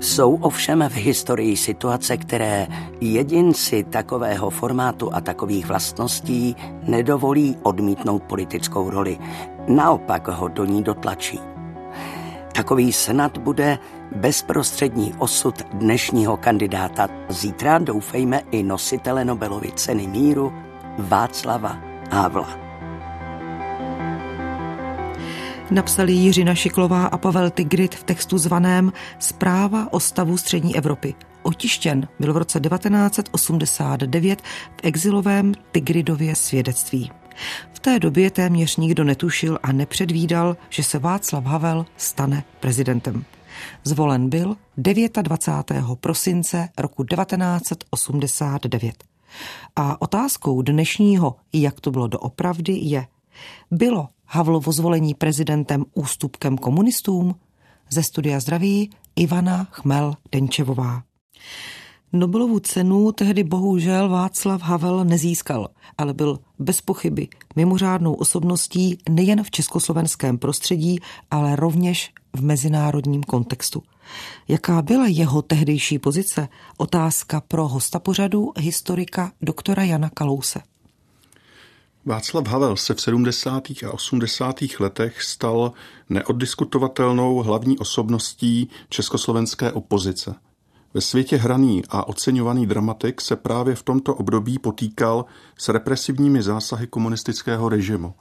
Jsou ovšem v historii situace, které jedinci takového formátu a takových vlastností nedovolí odmítnout politickou roli, naopak ho do ní dotlačí. Takový snad bude bezprostřední osud dnešního kandidáta. Zítra doufejme i nositele Nobelovy ceny míru Václava Havla napsali Jiřina Šiklová a Pavel Tigrit v textu zvaném Zpráva o stavu střední Evropy. Otištěn byl v roce 1989 v exilovém Tigridově svědectví. V té době téměř nikdo netušil a nepředvídal, že se Václav Havel stane prezidentem. Zvolen byl 29. prosince roku 1989. A otázkou dnešního, jak to bylo doopravdy, je, bylo Havlovo zvolení prezidentem ústupkem komunistům? Ze studia zdraví Ivana Chmel-Denčevová. Nobelovu cenu tehdy bohužel Václav Havel nezískal, ale byl bez pochyby mimořádnou osobností nejen v československém prostředí, ale rovněž v mezinárodním kontextu. Jaká byla jeho tehdejší pozice? Otázka pro hosta pořadu historika doktora Jana Kalouse. Václav Havel se v 70. a 80. letech stal neoddiskutovatelnou hlavní osobností československé opozice. Ve světě hraný a oceňovaný dramatik se právě v tomto období potýkal s represivními zásahy komunistického režimu.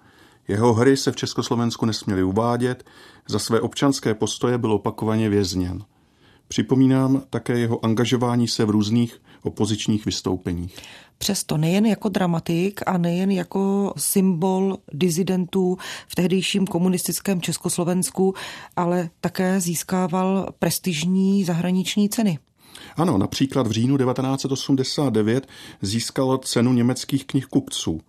Jeho hry se v Československu nesměly uvádět, za své občanské postoje byl opakovaně vězněn. Připomínám také jeho angažování se v různých opozičních vystoupeních. Přesto nejen jako dramatik a nejen jako symbol dizidentů v tehdejším komunistickém Československu, ale také získával prestižní zahraniční ceny. Ano, například v říjnu 1989 získal cenu německých knihkupců.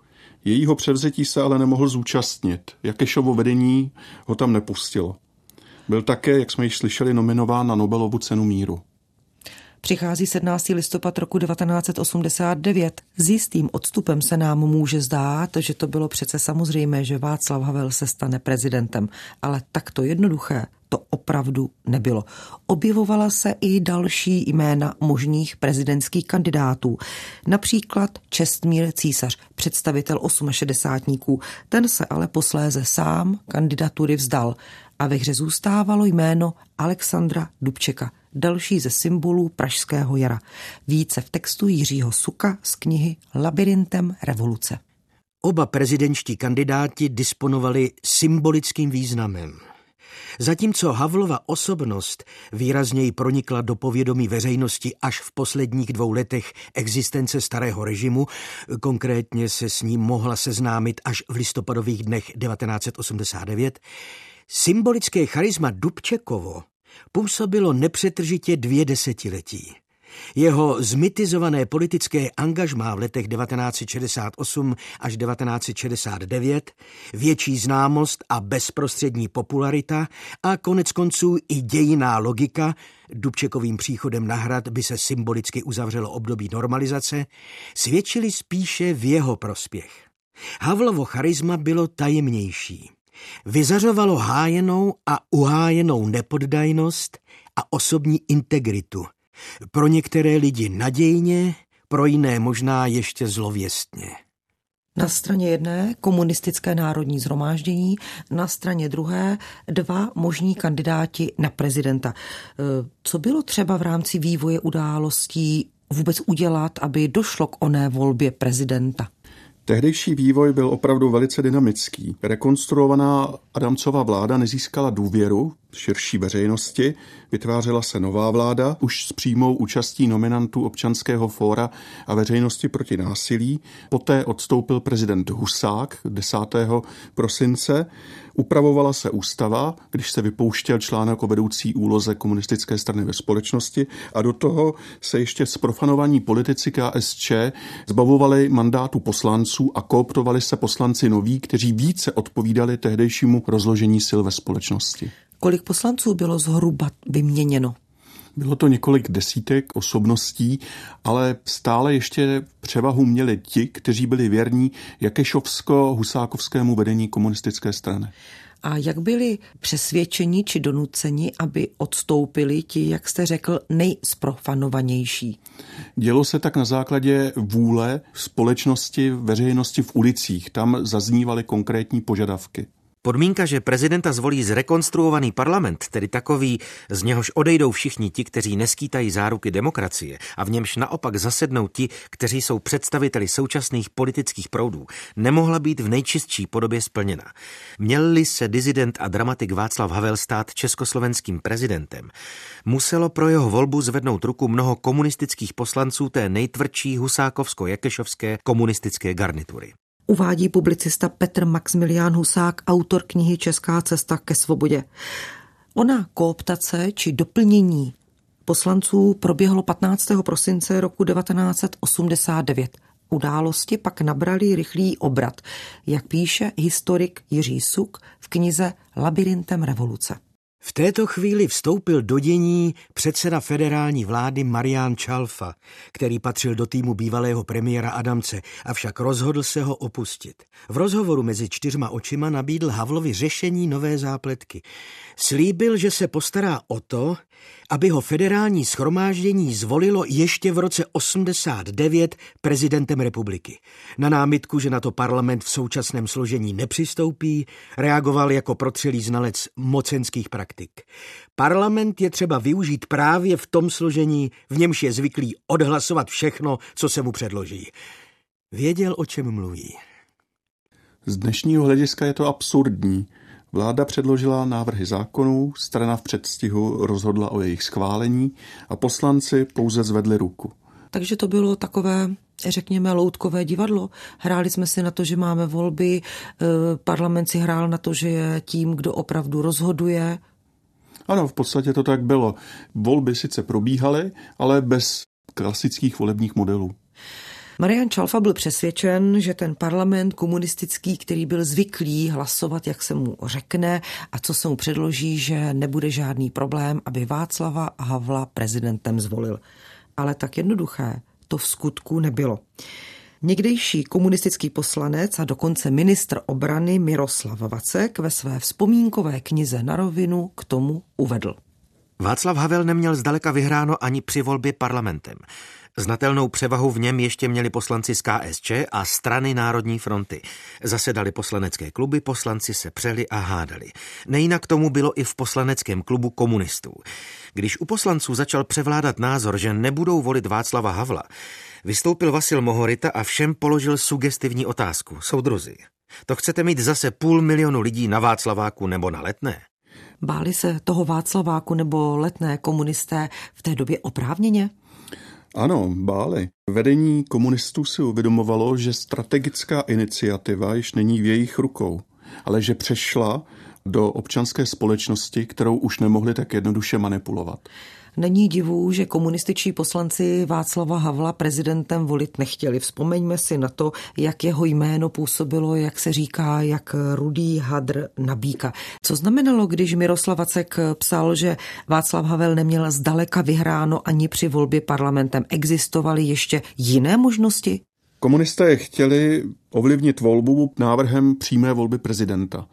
Jejího převzetí se ale nemohl zúčastnit. Jakešovo vedení ho tam nepustilo. Byl také, jak jsme již slyšeli, nominován na Nobelovu cenu míru. Přichází 17. listopad roku 1989. S jistým odstupem se nám může zdát, že to bylo přece samozřejmé, že Václav Havel se stane prezidentem, ale takto jednoduché to opravdu nebylo. Objevovala se i další jména možných prezidentských kandidátů. Například Čestmír Císař, představitel 68. Ten se ale posléze sám kandidatury vzdal a ve hře zůstávalo jméno Alexandra Dubčeka, další ze symbolů Pražského jara. Více v textu Jiřího Suka z knihy Labirintem revoluce. Oba prezidentští kandidáti disponovali symbolickým významem. Zatímco Havlova osobnost výrazněji pronikla do povědomí veřejnosti až v posledních dvou letech existence starého režimu, konkrétně se s ním mohla seznámit až v listopadových dnech 1989, symbolické charisma Dubčekovo působilo nepřetržitě dvě desetiletí. Jeho zmitizované politické angažmá v letech 1968 až 1969, větší známost a bezprostřední popularita a konec konců i dějiná logika, Dubčekovým příchodem na hrad by se symbolicky uzavřelo období normalizace, svědčili spíše v jeho prospěch. Havlovo charisma bylo tajemnější. Vyzařovalo hájenou a uhájenou nepoddajnost a osobní integritu. Pro některé lidi nadějně, pro jiné možná ještě zlověstně. Na straně jedné komunistické národní zhromáždění, na straně druhé dva možní kandidáti na prezidenta. E, co bylo třeba v rámci vývoje událostí vůbec udělat, aby došlo k oné volbě prezidenta? Tehdejší vývoj byl opravdu velice dynamický. Rekonstruovaná Adamcova vláda nezískala důvěru širší veřejnosti, vytvářela se nová vláda, už s přímou účastí nominantů občanského fóra a veřejnosti proti násilí. Poté odstoupil prezident Husák 10. prosince. Upravovala se ústava, když se vypouštěl článek o vedoucí úloze komunistické strany ve společnosti a do toho se ještě sprofanovaní politici KSČ zbavovali mandátu poslanců a kooptovali se poslanci noví, kteří více odpovídali tehdejšímu rozložení sil ve společnosti. Kolik poslanců bylo zhruba vyměněno? Bylo to několik desítek osobností, ale stále ještě převahu měli ti, kteří byli věrní Jakešovsko-Husákovskému vedení komunistické strany. A jak byli přesvědčeni či donuceni, aby odstoupili ti, jak jste řekl, nejsprofanovanější? Dělo se tak na základě vůle společnosti, veřejnosti v ulicích. Tam zaznívaly konkrétní požadavky. Podmínka, že prezidenta zvolí zrekonstruovaný parlament, tedy takový, z něhož odejdou všichni ti, kteří neskýtají záruky demokracie a v němž naopak zasednou ti, kteří jsou představiteli současných politických proudů, nemohla být v nejčistší podobě splněna. Měl-li se dizident a dramatik Václav Havel stát československým prezidentem, muselo pro jeho volbu zvednout ruku mnoho komunistických poslanců té nejtvrdší husákovsko-jakešovské komunistické garnitury uvádí publicista Petr Maximilián Husák, autor knihy Česká cesta ke svobodě. Ona kooptace či doplnění poslanců proběhlo 15. prosince roku 1989. Události pak nabrali rychlý obrat, jak píše historik Jiří Suk v knize Labirintem revoluce. V této chvíli vstoupil do dění předseda federální vlády Marian Čalfa, který patřil do týmu bývalého premiéra Adamce, avšak rozhodl se ho opustit. V rozhovoru mezi čtyřma očima nabídl Havlovi řešení nové zápletky. Slíbil, že se postará o to, aby ho federální schromáždění zvolilo ještě v roce 89 prezidentem republiky. Na námitku, že na to parlament v současném složení nepřistoupí, reagoval jako protřelý znalec mocenských praktik. Parlament je třeba využít právě v tom složení, v němž je zvyklý odhlasovat všechno, co se mu předloží. Věděl, o čem mluví. Z dnešního hlediska je to absurdní. Vláda předložila návrhy zákonů, strana v předstihu rozhodla o jejich schválení a poslanci pouze zvedli ruku. Takže to bylo takové, řekněme, loutkové divadlo. Hráli jsme si na to, že máme volby, eh, parlament si hrál na to, že je tím, kdo opravdu rozhoduje. Ano, v podstatě to tak bylo. Volby sice probíhaly, ale bez klasických volebních modelů. Marian Čalfa byl přesvědčen, že ten parlament komunistický, který byl zvyklý hlasovat, jak se mu řekne a co se mu předloží, že nebude žádný problém, aby Václava Havla prezidentem zvolil. Ale tak jednoduché to v skutku nebylo. Někdejší komunistický poslanec a dokonce ministr obrany Miroslav Vacek ve své vzpomínkové knize na rovinu k tomu uvedl. Václav Havel neměl zdaleka vyhráno ani při volbě parlamentem. Znatelnou převahu v něm ještě měli poslanci z KSČ a strany Národní fronty. Zasedali poslanecké kluby, poslanci se přeli a hádali. Nejinak tomu bylo i v poslaneckém klubu komunistů. Když u poslanců začal převládat názor, že nebudou volit Václava Havla, vystoupil Vasil Mohorita a všem položil sugestivní otázku. Soudruzi, to chcete mít zase půl milionu lidí na Václaváku nebo na letné? Báli se toho Václaváku nebo letné komunisté v té době oprávněně? Ano, báli. Vedení komunistů si uvědomovalo, že strategická iniciativa již není v jejich rukou, ale že přešla do občanské společnosti, kterou už nemohli tak jednoduše manipulovat. Není divu, že komunističní poslanci Václava Havla prezidentem volit nechtěli. Vzpomeňme si na to, jak jeho jméno působilo, jak se říká, jak rudý hadr nabíka. Co znamenalo, když Miroslav Vacek psal, že Václav Havel neměl zdaleka vyhráno ani při volbě parlamentem? Existovaly ještě jiné možnosti? Komunisté chtěli ovlivnit volbu návrhem přímé volby prezidenta.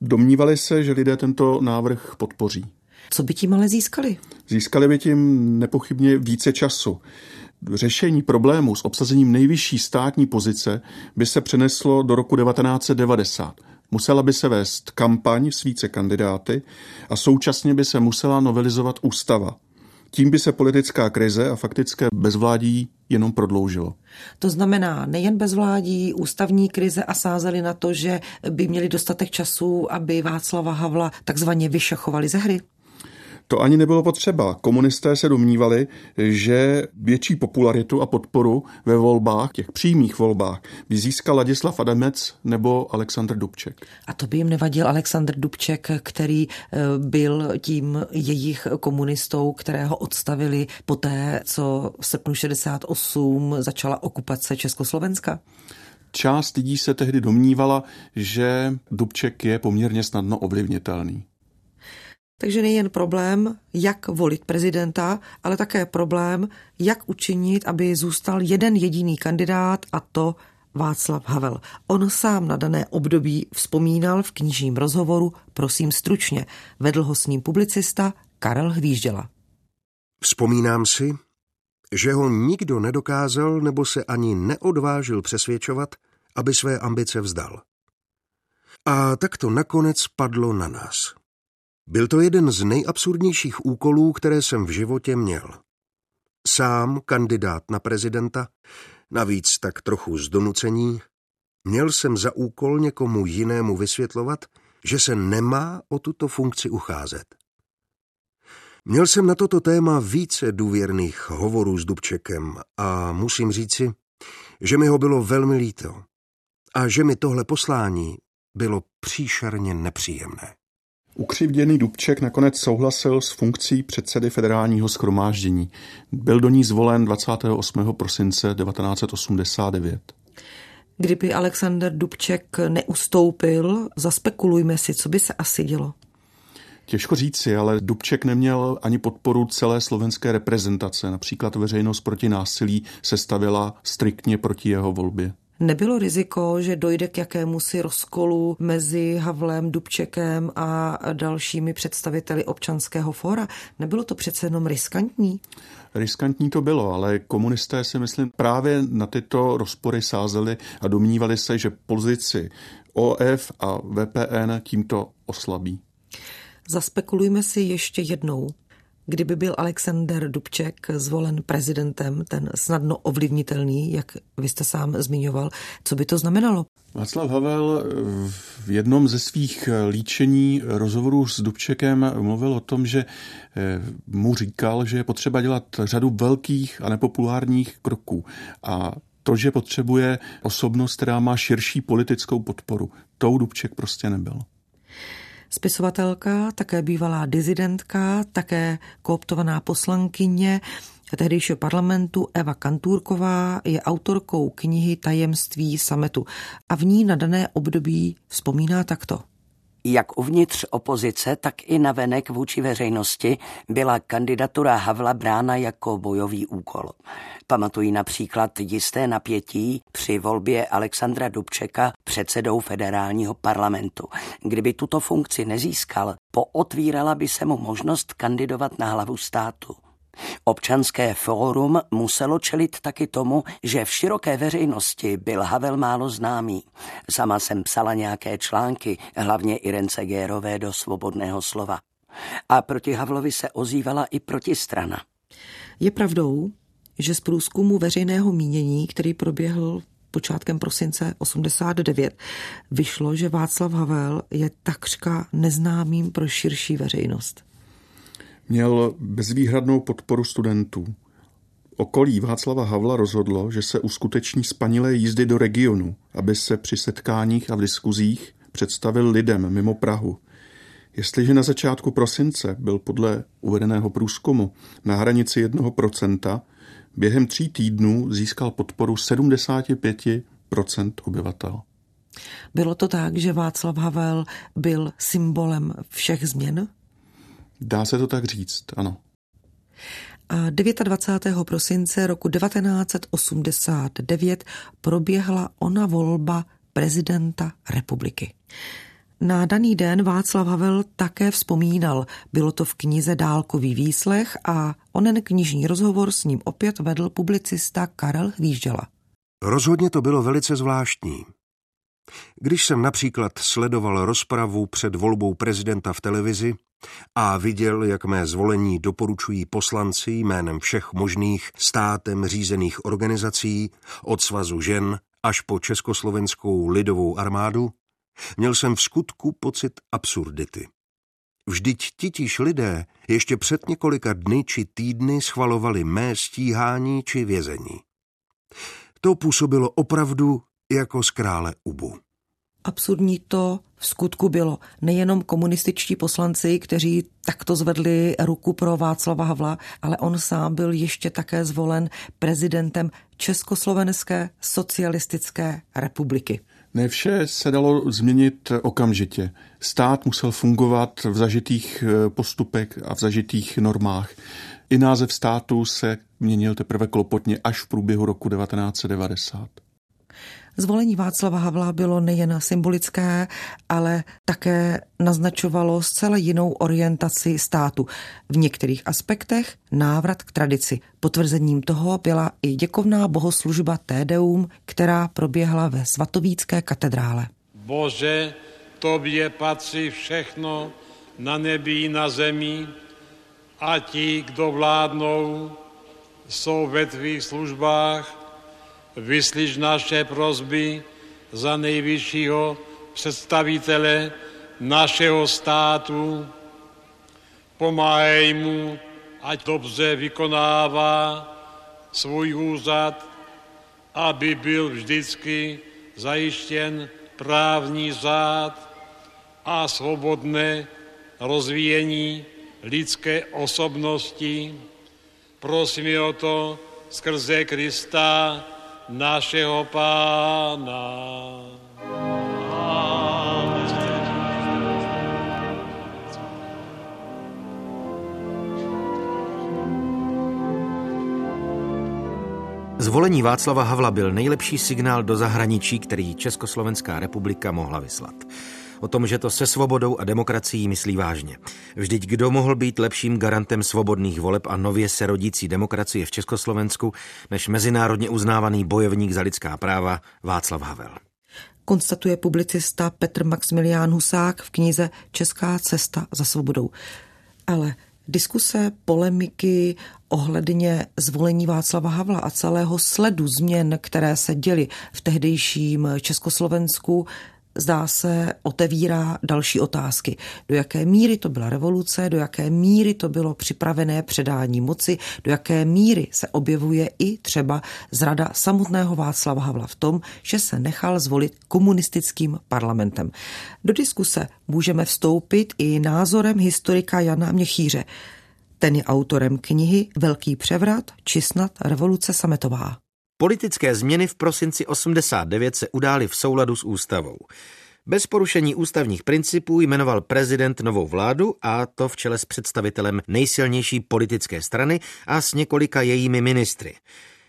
Domnívali se, že lidé tento návrh podpoří. Co by tím ale získali? Získali by tím nepochybně více času. Řešení problému s obsazením nejvyšší státní pozice by se přeneslo do roku 1990. Musela by se vést kampaň s více kandidáty a současně by se musela novelizovat ústava. Tím by se politická krize a faktické bezvládí jenom prodloužilo. To znamená nejen bezvládí, ústavní krize a sázeli na to, že by měli dostatek času, aby Václava Havla takzvaně vyšachovali ze hry? To ani nebylo potřeba. Komunisté se domnívali, že větší popularitu a podporu ve volbách, těch přímých volbách, by získal Ladislav Adamec nebo Aleksandr Dubček. A to by jim nevadil Aleksandr Dubček, který eh, byl tím jejich komunistou, kterého odstavili poté, co v srpnu 68 začala okupace Československa? Část lidí se tehdy domnívala, že Dubček je poměrně snadno ovlivnitelný. Takže nejen problém, jak volit prezidenta, ale také problém, jak učinit, aby zůstal jeden jediný kandidát a to Václav Havel. On sám na dané období vzpomínal v knižním rozhovoru, prosím stručně, vedl ho s ním publicista Karel Hvížděla. Vzpomínám si, že ho nikdo nedokázal nebo se ani neodvážil přesvědčovat, aby své ambice vzdal. A tak to nakonec padlo na nás. Byl to jeden z nejabsurdnějších úkolů, které jsem v životě měl. Sám kandidát na prezidenta, navíc tak trochu z donucení, měl jsem za úkol někomu jinému vysvětlovat, že se nemá o tuto funkci ucházet. Měl jsem na toto téma více důvěrných hovorů s Dubčekem a musím říci, že mi ho bylo velmi líto a že mi tohle poslání bylo příšerně nepříjemné. Ukřivděný Dubček nakonec souhlasil s funkcí předsedy federálního schromáždění. Byl do ní zvolen 28. prosince 1989. Kdyby Alexander Dubček neustoupil, zaspekulujme si, co by se asi dělo. Těžko říci, ale Dubček neměl ani podporu celé slovenské reprezentace. Například veřejnost proti násilí se stavila striktně proti jeho volbě. Nebylo riziko, že dojde k jakému si rozkolu mezi Havlem, Dubčekem a dalšími představiteli občanského fóra? Nebylo to přece jenom riskantní? Riskantní to bylo, ale komunisté si myslím právě na tyto rozpory sázeli a domnívali se, že pozici OF a VPN tímto oslabí. Zaspekulujme si ještě jednou. Kdyby byl Alexander Dubček zvolen prezidentem, ten snadno ovlivnitelný, jak vy jste sám zmiňoval, co by to znamenalo? Václav Havel v jednom ze svých líčení rozhovorů s Dubčekem mluvil o tom, že eh, mu říkal, že je potřeba dělat řadu velkých a nepopulárních kroků. A to, že potřebuje osobnost, která má širší politickou podporu. Tou Dubček prostě nebyl spisovatelka, také bývalá dizidentka, také kooptovaná poslankyně tehdejšího parlamentu Eva Kantůrková je autorkou knihy Tajemství sametu a v ní na dané období vzpomíná takto. Jak uvnitř opozice, tak i na venek vůči veřejnosti byla kandidatura Havla brána jako bojový úkol. Pamatují například jisté napětí při volbě Alexandra Dubčeka předsedou federálního parlamentu. Kdyby tuto funkci nezískal, pootvírala by se mu možnost kandidovat na hlavu státu. Občanské fórum muselo čelit taky tomu, že v široké veřejnosti byl Havel málo známý. Sama jsem psala nějaké články, hlavně Irence Gérové do Svobodného slova. A proti Havlovi se ozývala i protistrana. Je pravdou, že z průzkumu veřejného mínění, který proběhl počátkem prosince 89, vyšlo, že Václav Havel je takřka neznámým pro širší veřejnost. Měl bezvýhradnou podporu studentů. Okolí Václava Havla rozhodlo, že se uskuteční spanilé jízdy do regionu, aby se při setkáních a v diskuzích představil lidem mimo Prahu. Jestliže na začátku prosince byl podle uvedeného průzkumu na hranici 1%, během tří týdnů získal podporu 75% obyvatel. Bylo to tak, že Václav Havel byl symbolem všech změn? Dá se to tak říct, ano. A 29. prosince roku 1989 proběhla ona volba prezidenta republiky. Na daný den Václav Havel také vzpomínal. Bylo to v knize Dálkový výslech a onen knižní rozhovor s ním opět vedl publicista Karel Hvížděla. Rozhodně to bylo velice zvláštní. Když jsem například sledoval rozpravu před volbou prezidenta v televizi a viděl, jak mé zvolení doporučují poslanci jménem všech možných státem řízených organizací, od svazu žen až po Československou lidovou armádu, Měl jsem v skutku pocit absurdity. Vždyť titíž lidé ještě před několika dny či týdny schvalovali mé stíhání či vězení. To působilo opravdu jako z krále Ubu. Absurdní to v skutku bylo. Nejenom komunističtí poslanci, kteří takto zvedli ruku pro Václava Havla, ale on sám byl ještě také zvolen prezidentem Československé socialistické republiky. Ne vše se dalo změnit okamžitě. Stát musel fungovat v zažitých eh, postupech a v zažitých normách. I název státu se měnil teprve klopotně až v průběhu roku 1990. Zvolení Václava Havla bylo nejen symbolické, ale také naznačovalo zcela jinou orientaci státu. V některých aspektech návrat k tradici. Potvrzením toho byla i děkovná bohoslužba Tédeum, která proběhla ve svatovícké katedrále. Bože, tobě patří všechno na nebi i na zemi a ti, kdo vládnou, jsou ve tvých službách vyslyš naše prozby za nejvyššího představitele našeho státu, pomáhej mu, ať dobře vykonává svůj úřad, aby byl vždycky zajištěn právní řád a svobodné rozvíjení lidské osobnosti. Prosím o to skrze Krista, našeho pána. Zvolení Václava Havla byl nejlepší signál do zahraničí, který Československá republika mohla vyslat o tom, že to se svobodou a demokracií myslí vážně. Vždyť kdo mohl být lepším garantem svobodných voleb a nově se rodící demokracie v Československu, než mezinárodně uznávaný bojovník za lidská práva Václav Havel. Konstatuje publicista Petr Maximilián Husák v knize Česká cesta za svobodou. Ale diskuse, polemiky ohledně zvolení Václava Havla a celého sledu změn, které se děly v tehdejším Československu, zdá se, otevírá další otázky. Do jaké míry to byla revoluce, do jaké míry to bylo připravené předání moci, do jaké míry se objevuje i třeba zrada samotného Václava Havla v tom, že se nechal zvolit komunistickým parlamentem. Do diskuse můžeme vstoupit i názorem historika Jana Měchýře. Ten je autorem knihy Velký převrat či snad revoluce sametová. Politické změny v prosinci 89 se udály v souladu s ústavou. Bez porušení ústavních principů jmenoval prezident novou vládu a to v čele s představitelem nejsilnější politické strany a s několika jejími ministry.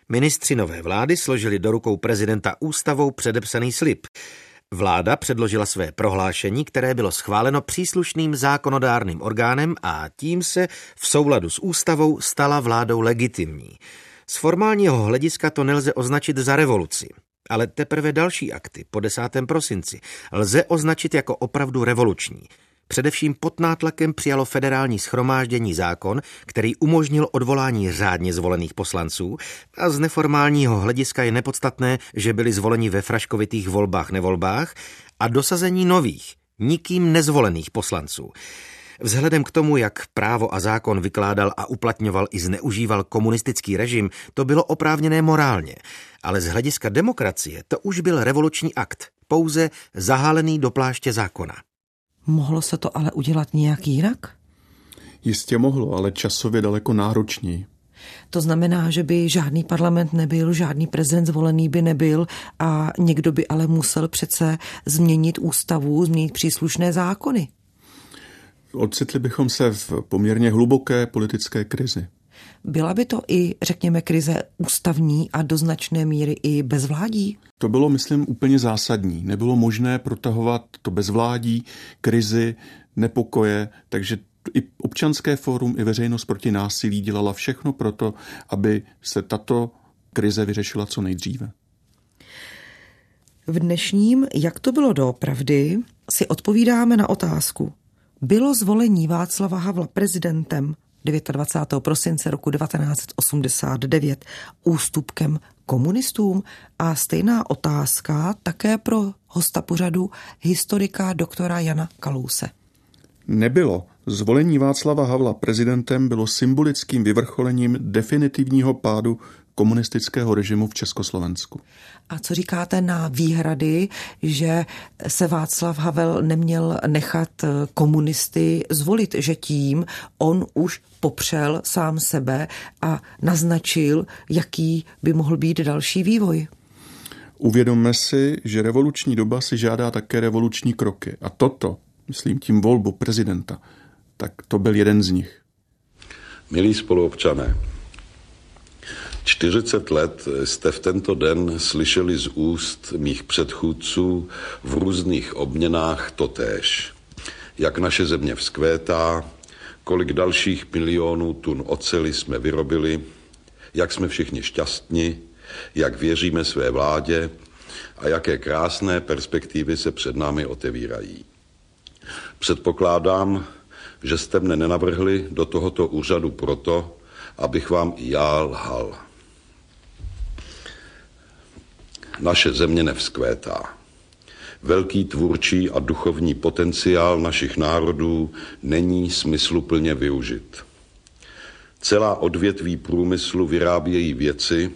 Ministři nové vlády složili do rukou prezidenta ústavou předepsaný slib. Vláda předložila své prohlášení, které bylo schváleno příslušným zákonodárným orgánem a tím se v souladu s ústavou stala vládou legitimní. Z formálního hlediska to nelze označit za revoluci, ale teprve další akty po 10. prosinci lze označit jako opravdu revoluční. Především pod nátlakem přijalo federální schromáždění zákon, který umožnil odvolání řádně zvolených poslanců a z neformálního hlediska je nepodstatné, že byli zvoleni ve fraškovitých volbách nevolbách a dosazení nových, nikým nezvolených poslanců. Vzhledem k tomu, jak právo a zákon vykládal a uplatňoval i zneužíval komunistický režim, to bylo oprávněné morálně. Ale z hlediska demokracie to už byl revoluční akt, pouze zahálený do pláště zákona. Mohlo se to ale udělat nějak jinak? Jistě mohlo, ale časově daleko náročněji. To znamená, že by žádný parlament nebyl, žádný prezident zvolený by nebyl a někdo by ale musel přece změnit ústavu, změnit příslušné zákony. Ocitli bychom se v poměrně hluboké politické krizi. Byla by to i, řekněme, krize ústavní a do značné míry i bezvládí? To bylo, myslím, úplně zásadní. Nebylo možné protahovat to bezvládí, krizi, nepokoje, takže i občanské fórum, i veřejnost proti násilí dělala všechno proto, aby se tato krize vyřešila co nejdříve. V dnešním Jak to bylo doopravdy si odpovídáme na otázku, bylo zvolení Václava Havla prezidentem 29. prosince roku 1989 ústupkem komunistům a stejná otázka také pro hosta pořadu historika doktora Jana Kalouse. Nebylo. Zvolení Václava Havla prezidentem bylo symbolickým vyvrcholením definitivního pádu komunistického režimu v Československu. A co říkáte na výhrady, že se Václav Havel neměl nechat komunisty zvolit, že tím on už popřel sám sebe a naznačil, jaký by mohl být další vývoj? Uvědomme si, že revoluční doba si žádá také revoluční kroky. A toto, myslím tím volbu prezidenta, tak to byl jeden z nich. Milí spoluobčané, 40 let jste v tento den slyšeli z úst mých předchůdců v různých obměnách totéž. Jak naše země vzkvétá, kolik dalších milionů tun oceli jsme vyrobili, jak jsme všichni šťastní, jak věříme své vládě a jaké krásné perspektivy se před námi otevírají. Předpokládám, že jste mne nenavrhli do tohoto úřadu proto, abych vám i já lhal. Naše země nevzkvétá. Velký tvůrčí a duchovní potenciál našich národů není smysluplně využit. Celá odvětví průmyslu vyrábějí věci,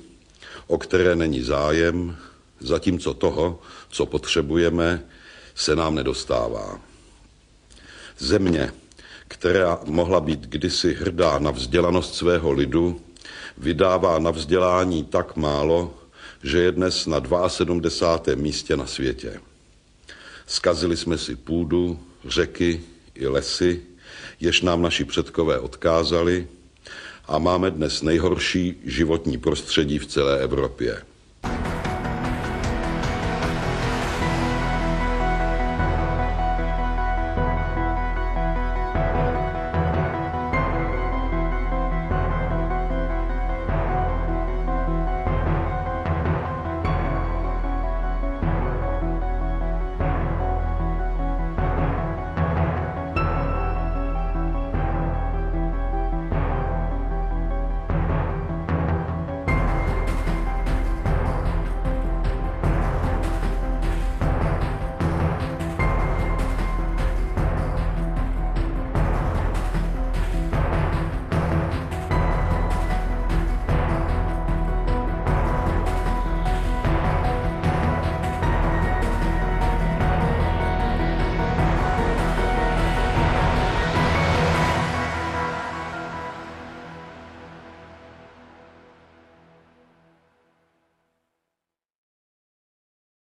o které není zájem, zatímco toho, co potřebujeme, se nám nedostává. Země, která mohla být kdysi hrdá na vzdělanost svého lidu, vydává na vzdělání tak málo, že je dnes na 72. místě na světě. Skazili jsme si půdu, řeky i lesy, jež nám naši předkové odkázali a máme dnes nejhorší životní prostředí v celé Evropě.